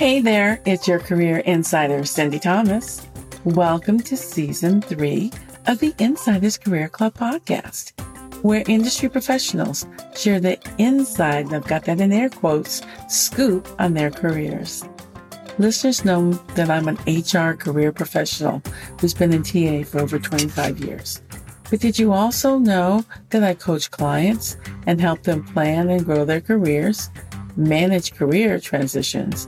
Hey there, it's your career insider, Cindy Thomas. Welcome to season three of the Insiders Career Club podcast, where industry professionals share the inside, and I've got that in air quotes, scoop on their careers. Listeners know that I'm an HR career professional who's been in TA for over 25 years. But did you also know that I coach clients and help them plan and grow their careers, manage career transitions,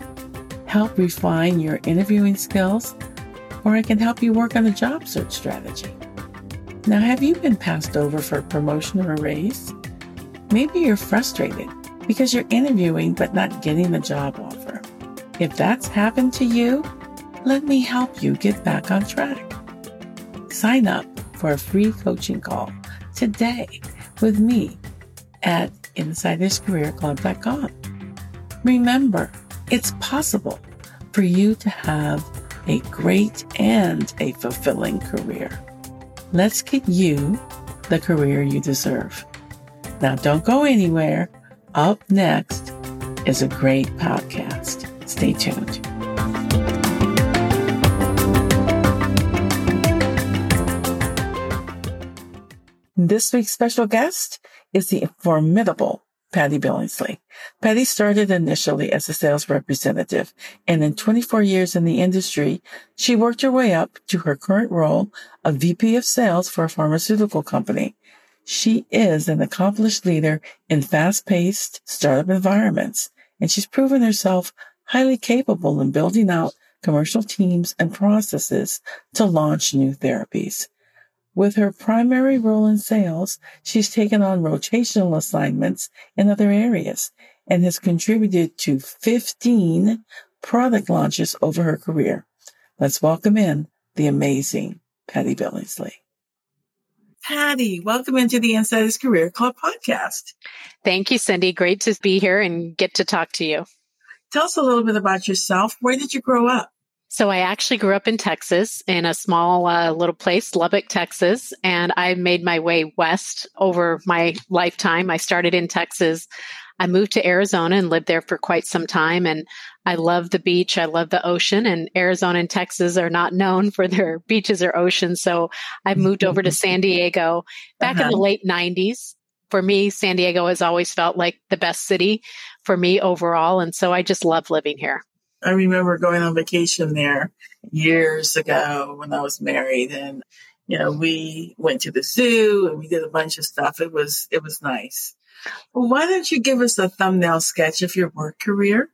help refine your interviewing skills, or I can help you work on a job search strategy? Now, have you been passed over for a promotion or a raise? Maybe you're frustrated because you're interviewing but not getting the job offer. If that's happened to you, let me help you get back on track. Sign up for a free coaching call today with me at insiderscareerclub.com. Remember, it's possible for you to have a great and a fulfilling career. Let's get you the career you deserve. Now, don't go anywhere. Up next is a great podcast. Stay tuned. This week's special guest is the formidable Patty Billingsley. Patty started initially as a sales representative, and in 24 years in the industry, she worked her way up to her current role of VP of Sales for a pharmaceutical company. She is an accomplished leader in fast-paced startup environments, and she's proven herself highly capable in building out commercial teams and processes to launch new therapies. With her primary role in sales, she's taken on rotational assignments in other areas and has contributed to 15 product launches over her career. Let's welcome in the amazing Patty Billingsley. Patty, welcome into the Insiders Career Club podcast. Thank you, Cindy. Great to be here and get to talk to you. Tell us a little bit about yourself. Where did you grow up? So I actually grew up in Texas in a small uh, little place, Lubbock, Texas, and I made my way west over my lifetime. I started in Texas. I moved to Arizona and lived there for quite some time. And I love the beach. I love the ocean and Arizona and Texas are not known for their beaches or oceans. So I moved over to San Diego back uh-huh. in the uh-huh. late nineties. For me, San Diego has always felt like the best city for me overall. And so I just love living here. I remember going on vacation there years ago when I was married and you know, we went to the zoo and we did a bunch of stuff. It was it was nice. Well, why don't you give us a thumbnail sketch of your work career?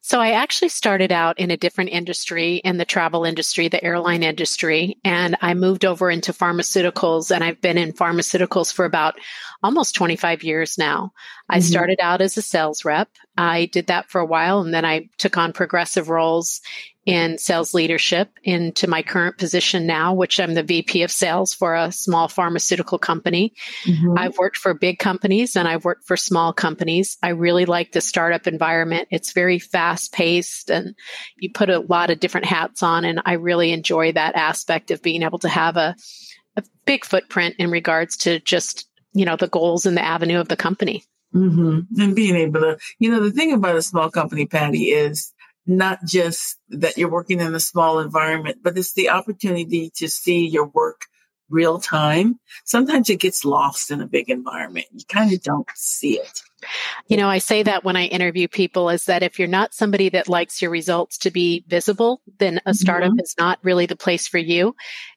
So I actually started out in a different industry in the travel industry, the airline industry, and I moved over into pharmaceuticals and I've been in pharmaceuticals for about almost 25 years now. I mm-hmm. started out as a sales rep. I did that for a while and then I took on progressive roles in sales leadership into my current position now, which I'm the VP of sales for a small pharmaceutical company. Mm-hmm. I've worked for big companies and I've worked for small companies. I really like the startup environment. It's very fast paced and you put a lot of different hats on. And I really enjoy that aspect of being able to have a, a big footprint in regards to just, you know, the goals and the avenue of the company. Mm-hmm. And being able to, you know, the thing about a small company, Patty, is not just that you're working in a small environment, but it's the opportunity to see your work real time. Sometimes it gets lost in a big environment. You kind of don't see it. You know, I say that when I interview people is that if you're not somebody that likes your results to be visible, then a startup mm-hmm. is not really the place for you.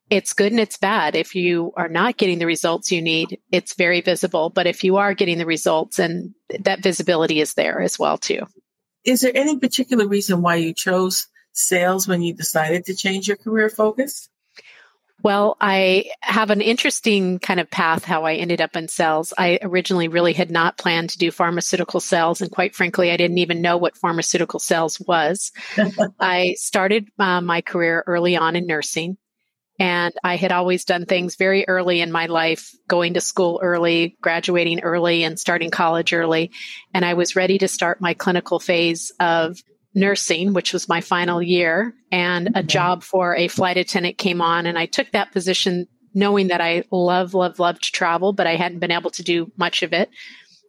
It's good and it's bad. If you are not getting the results you need, it's very visible. But if you are getting the results and that visibility is there as well too. Is there any particular reason why you chose sales when you decided to change your career focus? Well, I have an interesting kind of path how I ended up in sales. I originally really had not planned to do pharmaceutical sales. And quite frankly, I didn't even know what pharmaceutical sales was. I started uh, my career early on in nursing. And I had always done things very early in my life, going to school early, graduating early, and starting college early. And I was ready to start my clinical phase of nursing, which was my final year. And a job for a flight attendant came on, and I took that position knowing that I love, love, love to travel, but I hadn't been able to do much of it.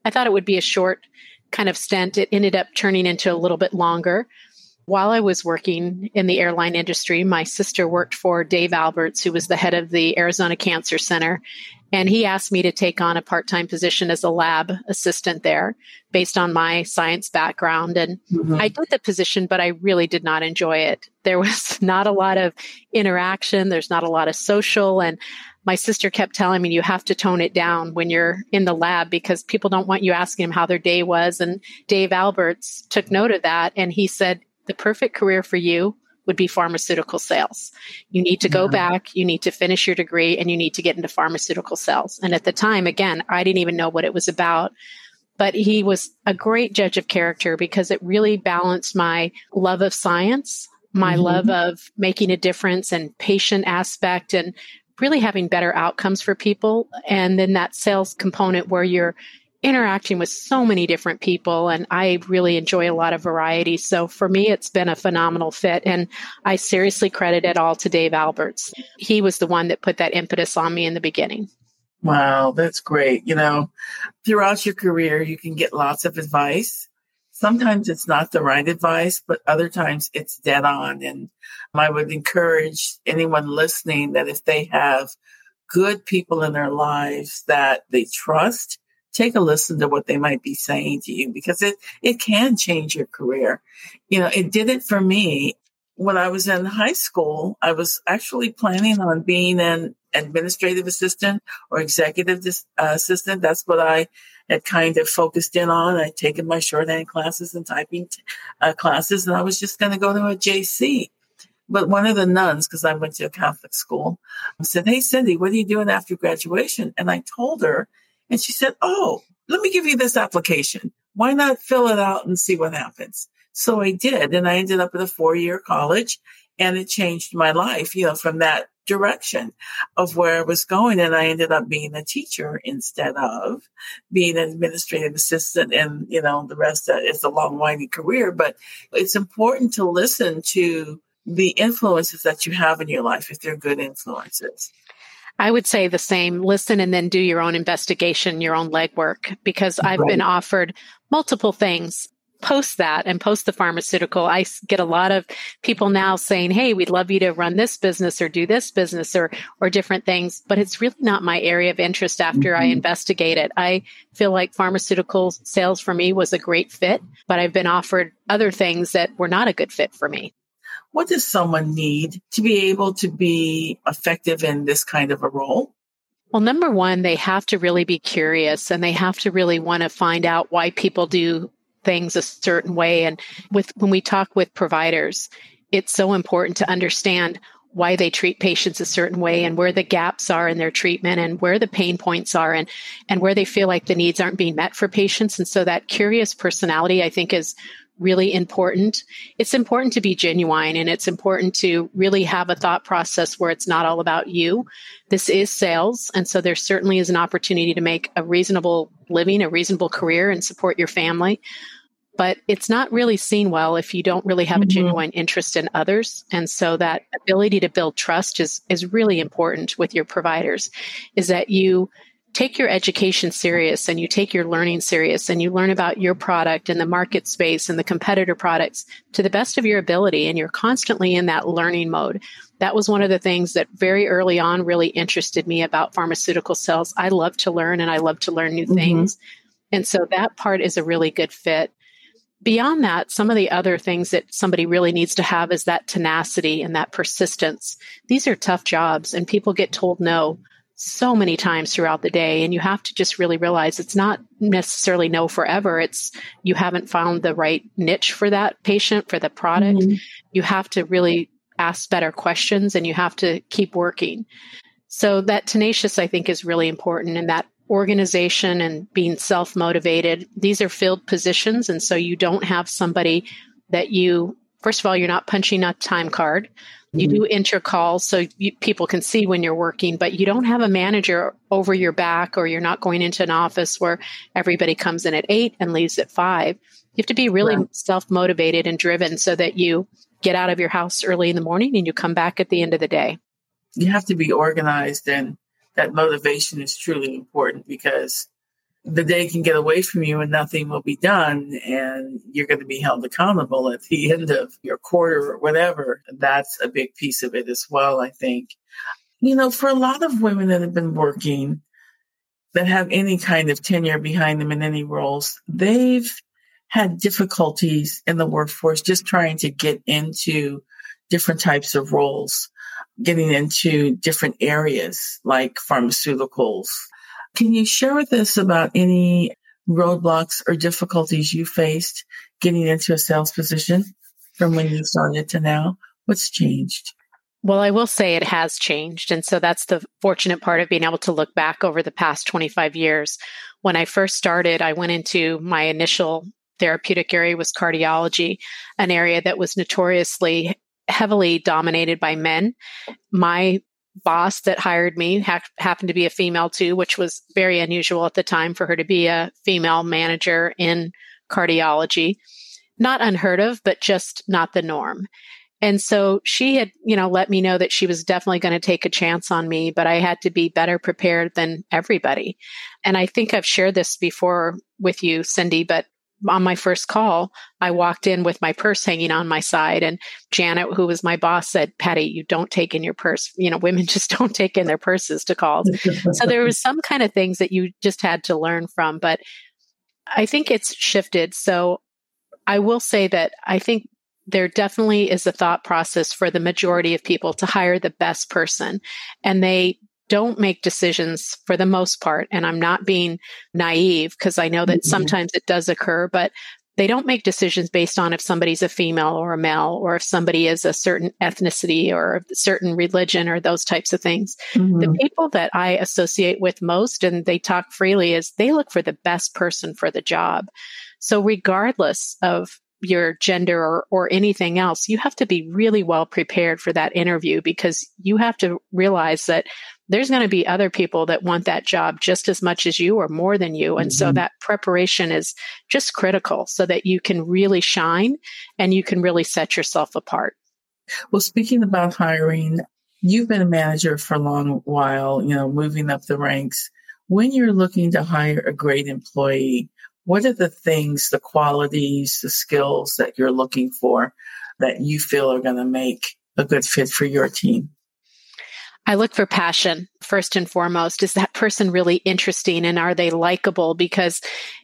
I thought it would be a short kind of stint. It ended up turning into a little bit longer. While I was working in the airline industry, my sister worked for Dave Alberts, who was the head of the Arizona Cancer Center. And he asked me to take on a part time position as a lab assistant there based on my science background. And mm-hmm. I did the position, but I really did not enjoy it. There was not a lot of interaction, there's not a lot of social. And my sister kept telling me you have to tone it down when you're in the lab because people don't want you asking them how their day was. And Dave Alberts took note of that and he said, the perfect career for you would be pharmaceutical sales. You need to go back, you need to finish your degree, and you need to get into pharmaceutical sales. And at the time, again, I didn't even know what it was about. But he was a great judge of character because it really balanced my love of science, my mm-hmm. love of making a difference and patient aspect and really having better outcomes for people. And then that sales component where you're interacting with so many different people and I really enjoy a lot of variety. So for me, it's been a phenomenal fit. And I seriously credit it all to Dave Alberts. He was the one that put that impetus on me in the beginning. Wow, that's great. You know, throughout your career, you can get lots of advice. Sometimes it's not the right advice, but other times it's dead on. And I would encourage anyone listening that if they have good people in their lives that they trust, take a listen to what they might be saying to you because it, it can change your career. You know, it did it for me. When I was in high school, I was actually planning on being an administrative assistant or executive uh, assistant. That's what I had kind of focused in on. I'd taken my shorthand classes and typing uh, classes, and I was just going to go to a JC. But one of the nuns, because I went to a Catholic school, said, Hey, Cindy, what are you doing after graduation? And I told her, and she said, Oh, let me give you this application. Why not fill it out and see what happens? So I did. And I ended up at a four year college and it changed my life, you know, from that direction of where I was going. And I ended up being a teacher instead of being an administrative assistant. And, you know, the rest of it's a long, winding career, but it's important to listen to the influences that you have in your life if they're good influences. I would say the same. Listen and then do your own investigation, your own legwork, because I've right. been offered multiple things. Post that and post the pharmaceutical. I get a lot of people now saying, Hey, we'd love you to run this business or do this business or, or different things, but it's really not my area of interest after mm-hmm. I investigate it. I feel like pharmaceutical sales for me was a great fit, but I've been offered other things that were not a good fit for me. What does someone need to be able to be effective in this kind of a role? Well, number one, they have to really be curious and they have to really want to find out why people do things a certain way. And with when we talk with providers, it's so important to understand why they treat patients a certain way and where the gaps are in their treatment and where the pain points are and and where they feel like the needs aren't being met for patients and so that curious personality i think is really important. It's important to be genuine and it's important to really have a thought process where it's not all about you. This is sales. And so there certainly is an opportunity to make a reasonable living, a reasonable career and support your family. But it's not really seen well if you don't really have mm-hmm. a genuine interest in others. And so that ability to build trust is, is really important with your providers is that you take your education serious and you take your learning serious and you learn about your product and the market space and the competitor products to the best of your ability and you're constantly in that learning mode. That was one of the things that very early on really interested me about pharmaceutical sales. I love to learn and I love to learn new mm-hmm. things. And so that part is a really good fit. Beyond that, some of the other things that somebody really needs to have is that tenacity and that persistence. These are tough jobs and people get told no so many times throughout the day and you have to just really realize it's not necessarily no forever. It's you haven't found the right niche for that patient for the product. Mm-hmm. you have to really ask better questions and you have to keep working. So that tenacious i think is really important and that organization and being self-motivated. These are filled positions and so you don't have somebody that you first of all you're not punching a time card you mm-hmm. do enter calls so you, people can see when you're working, but you don't have a manager over your back or you're not going into an office where everybody comes in at eight and leaves at five. You have to be really right. self motivated and driven so that you get out of your house early in the morning and you come back at the end of the day. You have to be organized, and that motivation is truly important because the day can get away from you and nothing will be done and you're going to be held accountable at the end of your quarter or whatever. That's a big piece of it as well, I think. You know, for a lot of women that have been working, that have any kind of tenure behind them in any roles, they've had difficulties in the workforce just trying to get into different types of roles, getting into different areas like pharmaceuticals, can you share with us about any roadblocks or difficulties you faced getting into a sales position from when you started to now? What's changed? Well, I will say it has changed. And so that's the fortunate part of being able to look back over the past 25 years. When I first started, I went into my initial therapeutic area was cardiology, an area that was notoriously heavily dominated by men. My boss that hired me ha- happened to be a female too, which was very unusual at the time for her to be a female manager in cardiology. Not unheard of, but just not the norm. And so she had, you know, let me know that she was definitely going to take a chance on me, but I had to be better prepared than everybody. And I think I've shared this before with you, Cindy, but on my first call, I walked in with my purse hanging on my side. And Janet, who was my boss, said, Patty, you don't take in your purse. You know, women just don't take in their purses to calls. so there was some kind of things that you just had to learn from. But I think it's shifted. So I will say that I think there definitely is a thought process for the majority of people to hire the best person. And they don't make decisions for the most part. And I'm not being naive because I know that mm-hmm. sometimes it does occur, but they don't make decisions based on if somebody's a female or a male or if somebody is a certain ethnicity or a certain religion or those types of things. Mm-hmm. The people that I associate with most and they talk freely is they look for the best person for the job. So regardless of your gender or, or anything else, you have to be really well prepared for that interview because you have to realize that there's going to be other people that want that job just as much as you or more than you. And mm-hmm. so that preparation is just critical so that you can really shine and you can really set yourself apart. Well, speaking about hiring, you've been a manager for a long while, you know, moving up the ranks. When you're looking to hire a great employee, what are the things, the qualities, the skills that you're looking for that you feel are going to make a good fit for your team? I look for passion first and foremost. Is that person really interesting and are they likable? Because,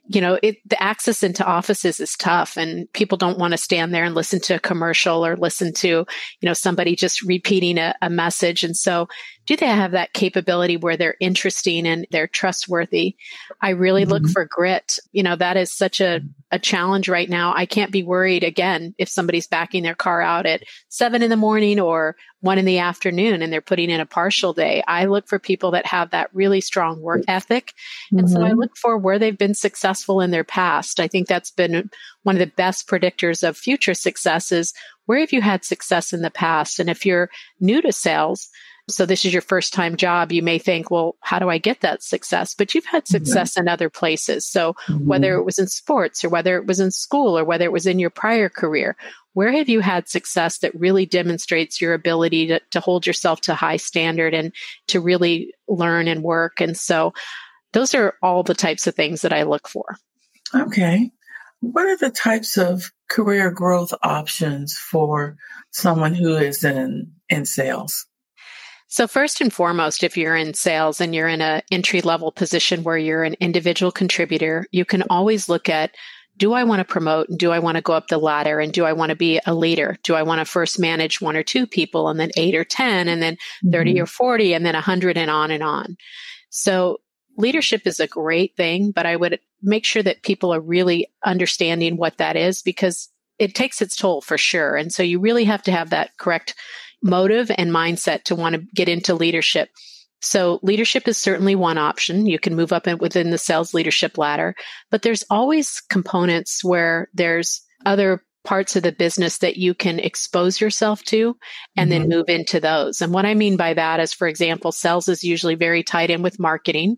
you know, it, the access into offices is tough and people don't want to stand there and listen to a commercial or listen to, you know, somebody just repeating a, a message. And so do they have that capability where they're interesting and they're trustworthy? I really mm-hmm. look for grit. You know, that is such a, a challenge right now. I can't be worried again if somebody's backing their car out at seven in the morning or one in the afternoon and they're putting in a partial day. I look for people that have that really strong work ethic. And mm-hmm. so I mm-hmm. look for where they've been successful in their past. I think that's been one of the best predictors of future successes. Where have you had success in the past? And if you're new to sales, so this is your first time job, you may think, well, how do I get that success? But you've had success mm-hmm. in other places. So mm-hmm. whether it was in sports or whether it was in school or whether it was in your prior career, where have you had success that really demonstrates your ability to, to hold yourself to high standard and to really learn and work? And so those are all the types of things that I look for. Okay. What are the types of career growth options for someone who is in, in sales? So first and foremost, if you're in sales and you're in an entry level position where you're an individual contributor, you can always look at do I want to promote? And do I want to go up the ladder? And do I want to be a leader? Do I want to first manage one or two people and then eight or 10 and then 30 mm-hmm. or 40 and then 100 and on and on? So leadership is a great thing, but I would make sure that people are really understanding what that is because it takes its toll for sure. And so you really have to have that correct motive and mindset to want to get into leadership. So leadership is certainly one option. You can move up within the sales leadership ladder, but there's always components where there's other parts of the business that you can expose yourself to and mm-hmm. then move into those. And what I mean by that is, for example, sales is usually very tied in with marketing.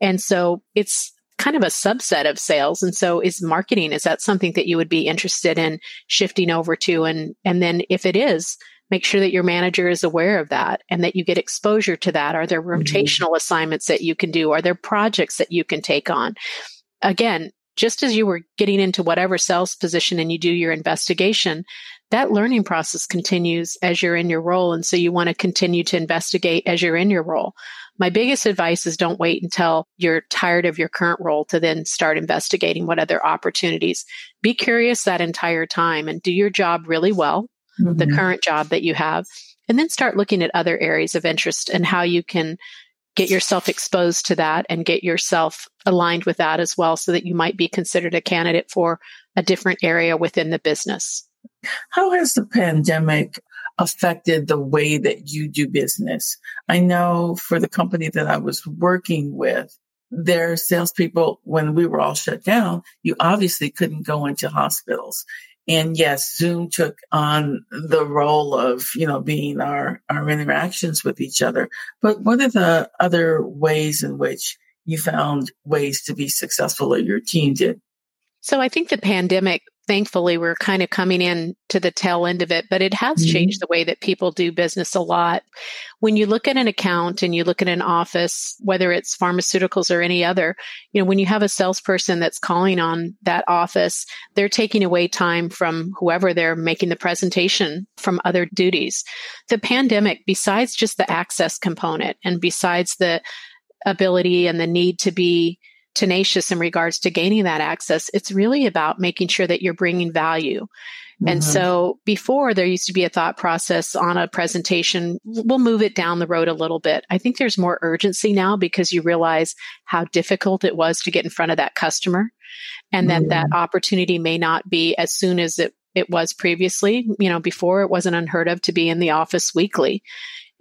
And so it's kind of a subset of sales. And so is marketing, is that something that you would be interested in shifting over to? And, and then if it is, make sure that your manager is aware of that and that you get exposure to that. Are there mm-hmm. rotational mm-hmm. assignments that you can do? Are there projects that you can take on? Again, just as you were getting into whatever sales position and you do your investigation, that learning process continues as you're in your role. And so you want to continue to investigate as you're in your role. My biggest advice is don't wait until you're tired of your current role to then start investigating what other opportunities. Be curious that entire time and do your job really well, mm-hmm. the current job that you have, and then start looking at other areas of interest and how you can get yourself exposed to that and get yourself aligned with that as well so that you might be considered a candidate for a different area within the business. How has the pandemic affected the way that you do business? I know for the company that I was working with, their salespeople, when we were all shut down, you obviously couldn't go into hospitals. And yes, Zoom took on the role of, you know, being our, our interactions with each other. But what are the other ways in which you found ways to be successful or your team did? So I think the pandemic thankfully we're kind of coming in to the tail end of it but it has mm-hmm. changed the way that people do business a lot when you look at an account and you look at an office whether it's pharmaceuticals or any other you know when you have a salesperson that's calling on that office they're taking away time from whoever they're making the presentation from other duties the pandemic besides just the access component and besides the ability and the need to be tenacious in regards to gaining that access. It's really about making sure that you're bringing value. Mm-hmm. And so before there used to be a thought process on a presentation, we'll move it down the road a little bit. I think there's more urgency now because you realize how difficult it was to get in front of that customer and mm-hmm. that that opportunity may not be as soon as it it was previously. You know, before it wasn't unheard of to be in the office weekly.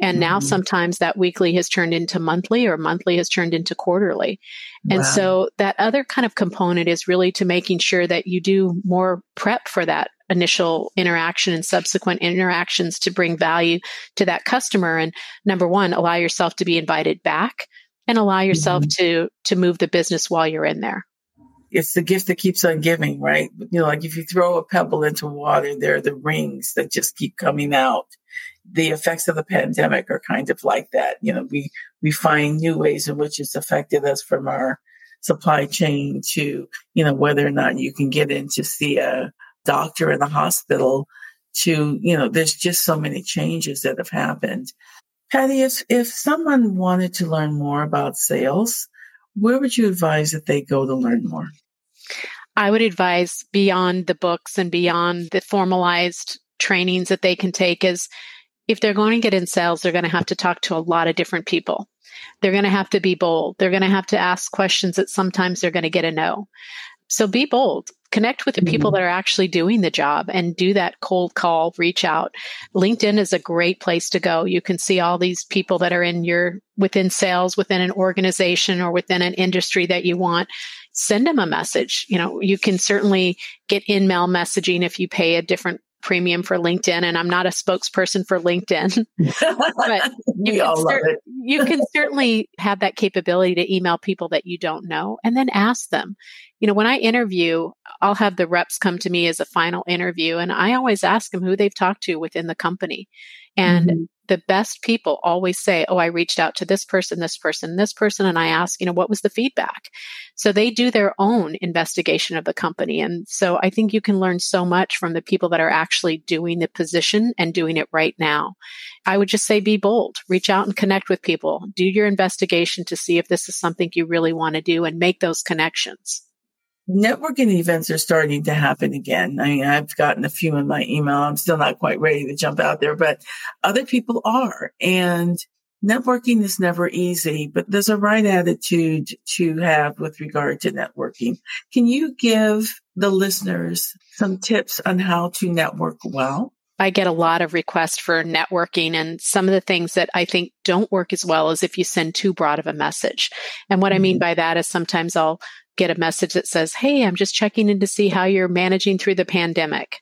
And mm-hmm. now sometimes that weekly has turned into monthly or monthly has turned into quarterly. Wow. And so that other kind of component is really to making sure that you do more prep for that initial interaction and subsequent interactions to bring value to that customer. And number one, allow yourself to be invited back and allow yourself mm-hmm. to, to move the business while you're in there it's the gift that keeps on giving, right? You know, like if you throw a pebble into water, there are the rings that just keep coming out the effects of the pandemic are kind of like that. You know, we, we find new ways in which it's affected us from our supply chain to, you know, whether or not you can get in to see a doctor in the hospital to, you know, there's just so many changes that have happened. Patty, if, if someone wanted to learn more about sales, where would you advise that they go to learn more? I would advise beyond the books and beyond the formalized trainings that they can take is if they're going to get in sales, they're going to have to talk to a lot of different people. They're going to have to be bold. They're going to have to ask questions that sometimes they're going to get a no. So be bold. Connect with the people mm-hmm. that are actually doing the job and do that cold call, reach out. LinkedIn is a great place to go. You can see all these people that are in your within sales, within an organization or within an industry that you want. Send them a message. You know, you can certainly get in-mail messaging if you pay a different premium for LinkedIn, and I'm not a spokesperson for LinkedIn, but you can, cer- you can certainly have that capability to email people that you don't know and then ask them. You know, when I interview, I'll have the reps come to me as a final interview, and I always ask them who they've talked to within the company. And mm-hmm the best people always say, Oh, I reached out to this person, this person, this person, and I ask, you know, what was the feedback? So they do their own investigation of the company. And so I think you can learn so much from the people that are actually doing the position and doing it right now. I would just say be bold, reach out and connect with people, do your investigation to see if this is something you really want to do and make those connections networking events are starting to happen again. I mean, I've gotten a few in my email. I'm still not quite ready to jump out there, but other people are. And networking is never easy, but there's a right attitude to have with regard to networking. Can you give the listeners some tips on how to network well? I get a lot of requests for networking and some of the things that I think don't work as well is if you send too broad of a message. And what mm-hmm. I mean mm-hmm. by that is sometimes I'll get a message that says, Hey, I'm just checking in to see how you're managing through the pandemic.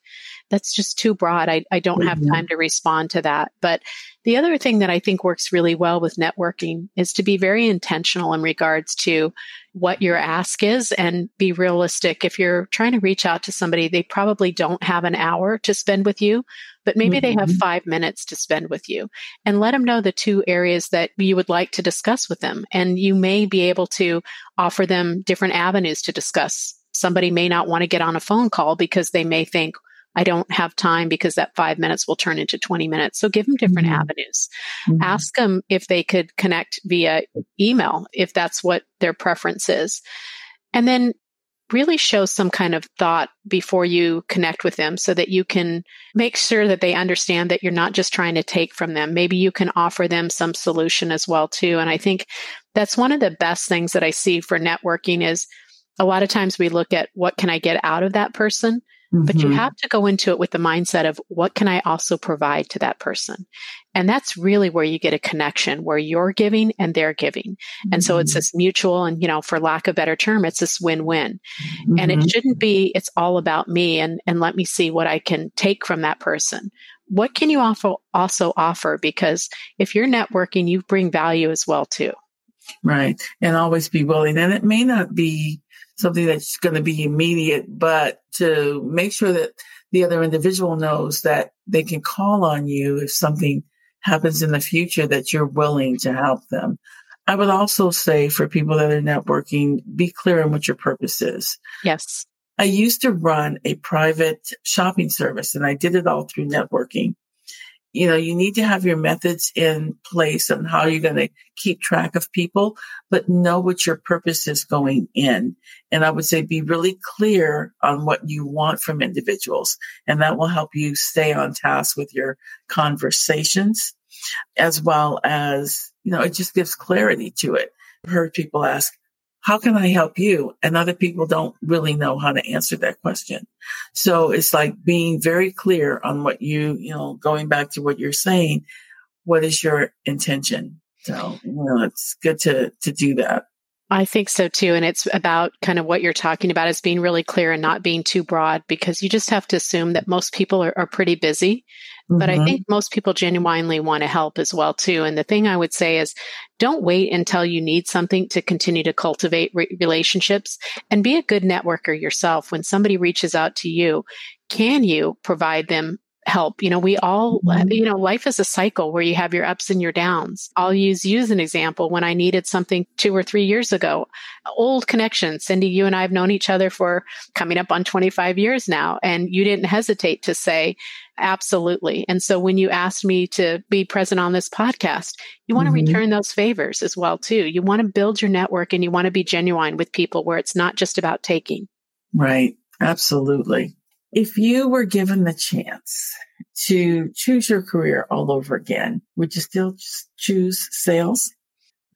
that's just too broad. I, I don't have mm-hmm. time to respond to that. But the other thing that I think works really well with networking is to be very intentional in regards to what your ask is and be realistic. If you're trying to reach out to somebody, they probably don't have an hour to spend with you, but maybe mm-hmm. they have mm-hmm. five minutes to spend with you and let them know the two areas that you would like to discuss with them. And you may be able to offer them different avenues to discuss. Somebody may not want to get on a phone call because they may think, I don't have time because that five minutes will turn into 20 minutes. So give them different mm-hmm. avenues. Mm-hmm. Ask them if they could connect via email, if that's what their preference is. And then really show some kind of thought before you connect with them so that you can make sure that they understand that you're not just trying to take from them. Maybe you can offer them some solution as well too. And I think that's one of the best things that I see for networking is a lot of times we look at what can I get out of that person? Mm-hmm. But you mm-hmm. have to go into it with the mindset of what can I also provide to that person? And that's really where you get a connection where you're giving and they're giving. Mm-hmm. And so it's mm-hmm. this mutual and, you know, for lack of better term, it's this win-win. Mm-hmm. And it mm-hmm. shouldn't be, it's all about me and, and let me see what I can take from that person. What can you also, also offer? Because if you're networking, you bring value as well too. Right. And always be willing. And it may not be something that's going to be immediate, but to make sure that the other individual knows that they can call on you if something happens in the future that you're willing to help them. I would also say for people that are networking, be clear on what your purpose is. Yes. I used to run a private shopping service and I did it all through networking you know, you need to have your methods in place on how you're going to keep track of people, but know what your purpose is going in. And I would say be really clear on what you want from individuals. And that will help you stay on task with your conversations as well as, you know, it just gives clarity to it. I've heard people ask, how can I help you? And other people don't really know how to answer that question. So it's like being very clear on what you, you know, going back to what you're saying, what is your intention? So, you know, it's good to, to do that. I think so too. And it's about kind of what you're talking about is being really clear and not being too broad because you just have to assume that most people are, are pretty busy. Mm-hmm. But I mm-hmm. think most people genuinely want to help as well too. And the thing I would say is don't wait until you need something to continue to cultivate re- relationships and be a good networker yourself. When somebody reaches out to you, can you provide them help. You know, we all, mm-hmm. you know, life is a cycle where you have your ups and your downs. I'll use you as an example. When I needed something two or three years ago, old connection. Cindy, you and I have known each other for coming up on 25 years now, and you didn't hesitate to say, absolutely. And so when you asked me to be present on this podcast, you want mm-hmm. to return those favors as well, too. You want to build your network and you want to be genuine with people where it's not just about taking. Right. Absolutely. If you were given the chance to choose your career all over again, would you still choose sales?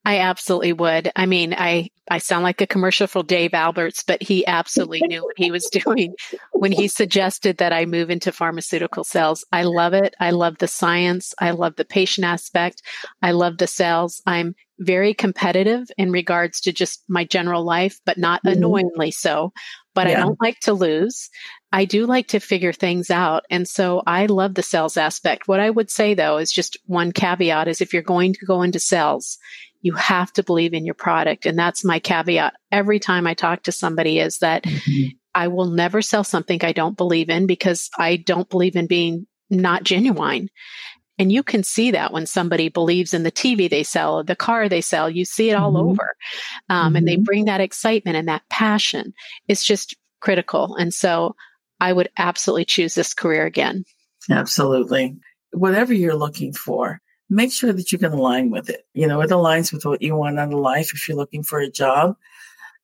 I absolutely would. I mean, I, I sound like a commercial for Dave Alberts, but he absolutely knew what he was doing when he suggested that I move into pharmaceutical sales. I love it. I love the science. I love the patient aspect. I love the sales. I'm very competitive in regards to just my general life, but not mm-hmm. annoyingly so. But yeah. I don't like to lose. I do like to figure things out. And so I love the sales aspect. What I would say though is just one caveat is if you're going to go into sales, you have to believe in your product. And that's my caveat every time I talk to somebody is that mm-hmm. I will never sell something I don't believe in because I don't believe in being not genuine. And you can see that when somebody believes in the TV they sell, the car they sell, you see it all mm-hmm. over. Um, mm-hmm. And they mm-hmm. bring that excitement and that passion. It's just critical. And so I would absolutely choose this career again. Absolutely. Whatever you're looking for, make sure that you can align with it. You know, it aligns with what you want out of life. If you're looking for a job,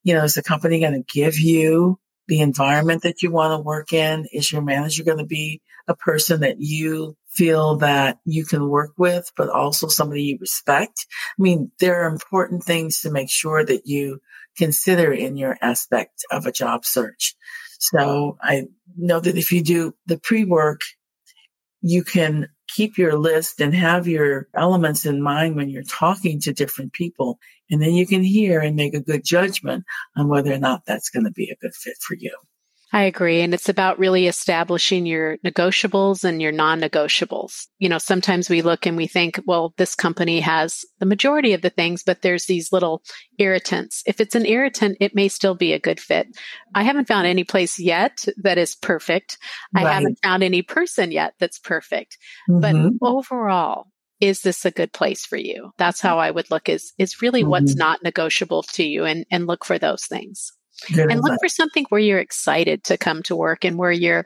you know, is the company going to give you the environment that you want to work in? Is your manager going to be a person that you feel that you can work with, but also somebody you respect? I mean, there are important things to make sure that you consider in your aspect of a job search. So I know that if you do the pre work, you can keep your list and have your elements in mind when you're talking to different people. And then you can hear and make a good judgment on whether or not that's going to be a good fit for you. I agree. And it's about really establishing your negotiables and your non negotiables. You know, sometimes we look and we think, well, this company has the majority of the things, but there's these little irritants. If it's an irritant, it may still be a good fit. I haven't found any place yet that is perfect. Right. I haven't found any person yet that's perfect. Mm-hmm. But overall, is this a good place for you? That's how I would look is, is really mm-hmm. what's not negotiable to you and, and look for those things. Good and look for something where you're excited to come to work and where you're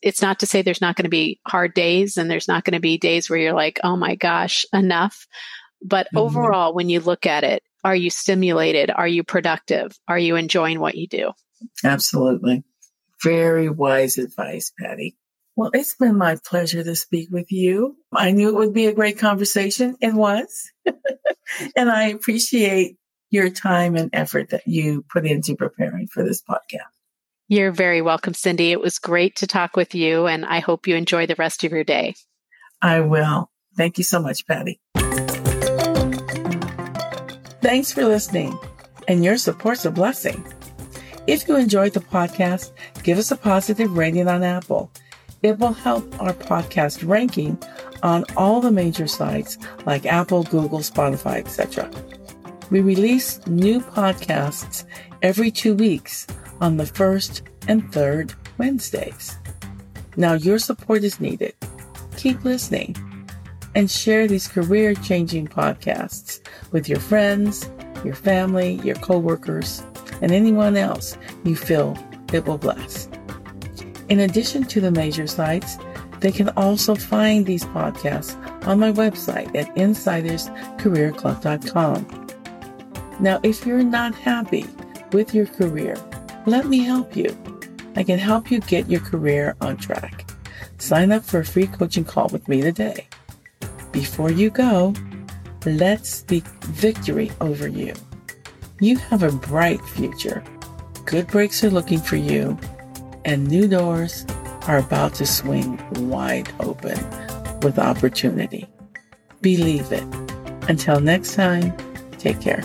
it's not to say there's not going to be hard days and there's not going to be days where you're like oh my gosh enough. But mm-hmm. overall when you look at it are you stimulated? Are you productive? Are you enjoying what you do? Absolutely. Very wise advice patty. Well it's been my pleasure to speak with you. I knew it would be a great conversation. It was. And i appreciate your time and effort that you put into preparing for this podcast. You're very welcome, Cindy. It was great to talk with you, and I hope you enjoy the rest of your day. I will. Thank you so much, Patty. Thanks for listening, and your support's a blessing. If you enjoyed the podcast, give us a positive rating on Apple. It will help our podcast ranking on all the major sites like Apple, Google, Spotify, etc. We release new podcasts every two weeks on the first and third Wednesdays. Now your support is needed. Keep listening and share these career changing podcasts with your friends, your family, your coworkers, and anyone else you feel it will bless. In addition to the major sites, they can also find these podcasts on my website at insiderscareerclub.com. Now, if you're not happy with your career, let me help you. I can help you get your career on track. Sign up for a free coaching call with me today. Before you go, let's speak victory over you. You have a bright future. Good breaks are looking for you, and new doors are about to swing wide open with opportunity. Believe it. Until next time, take care.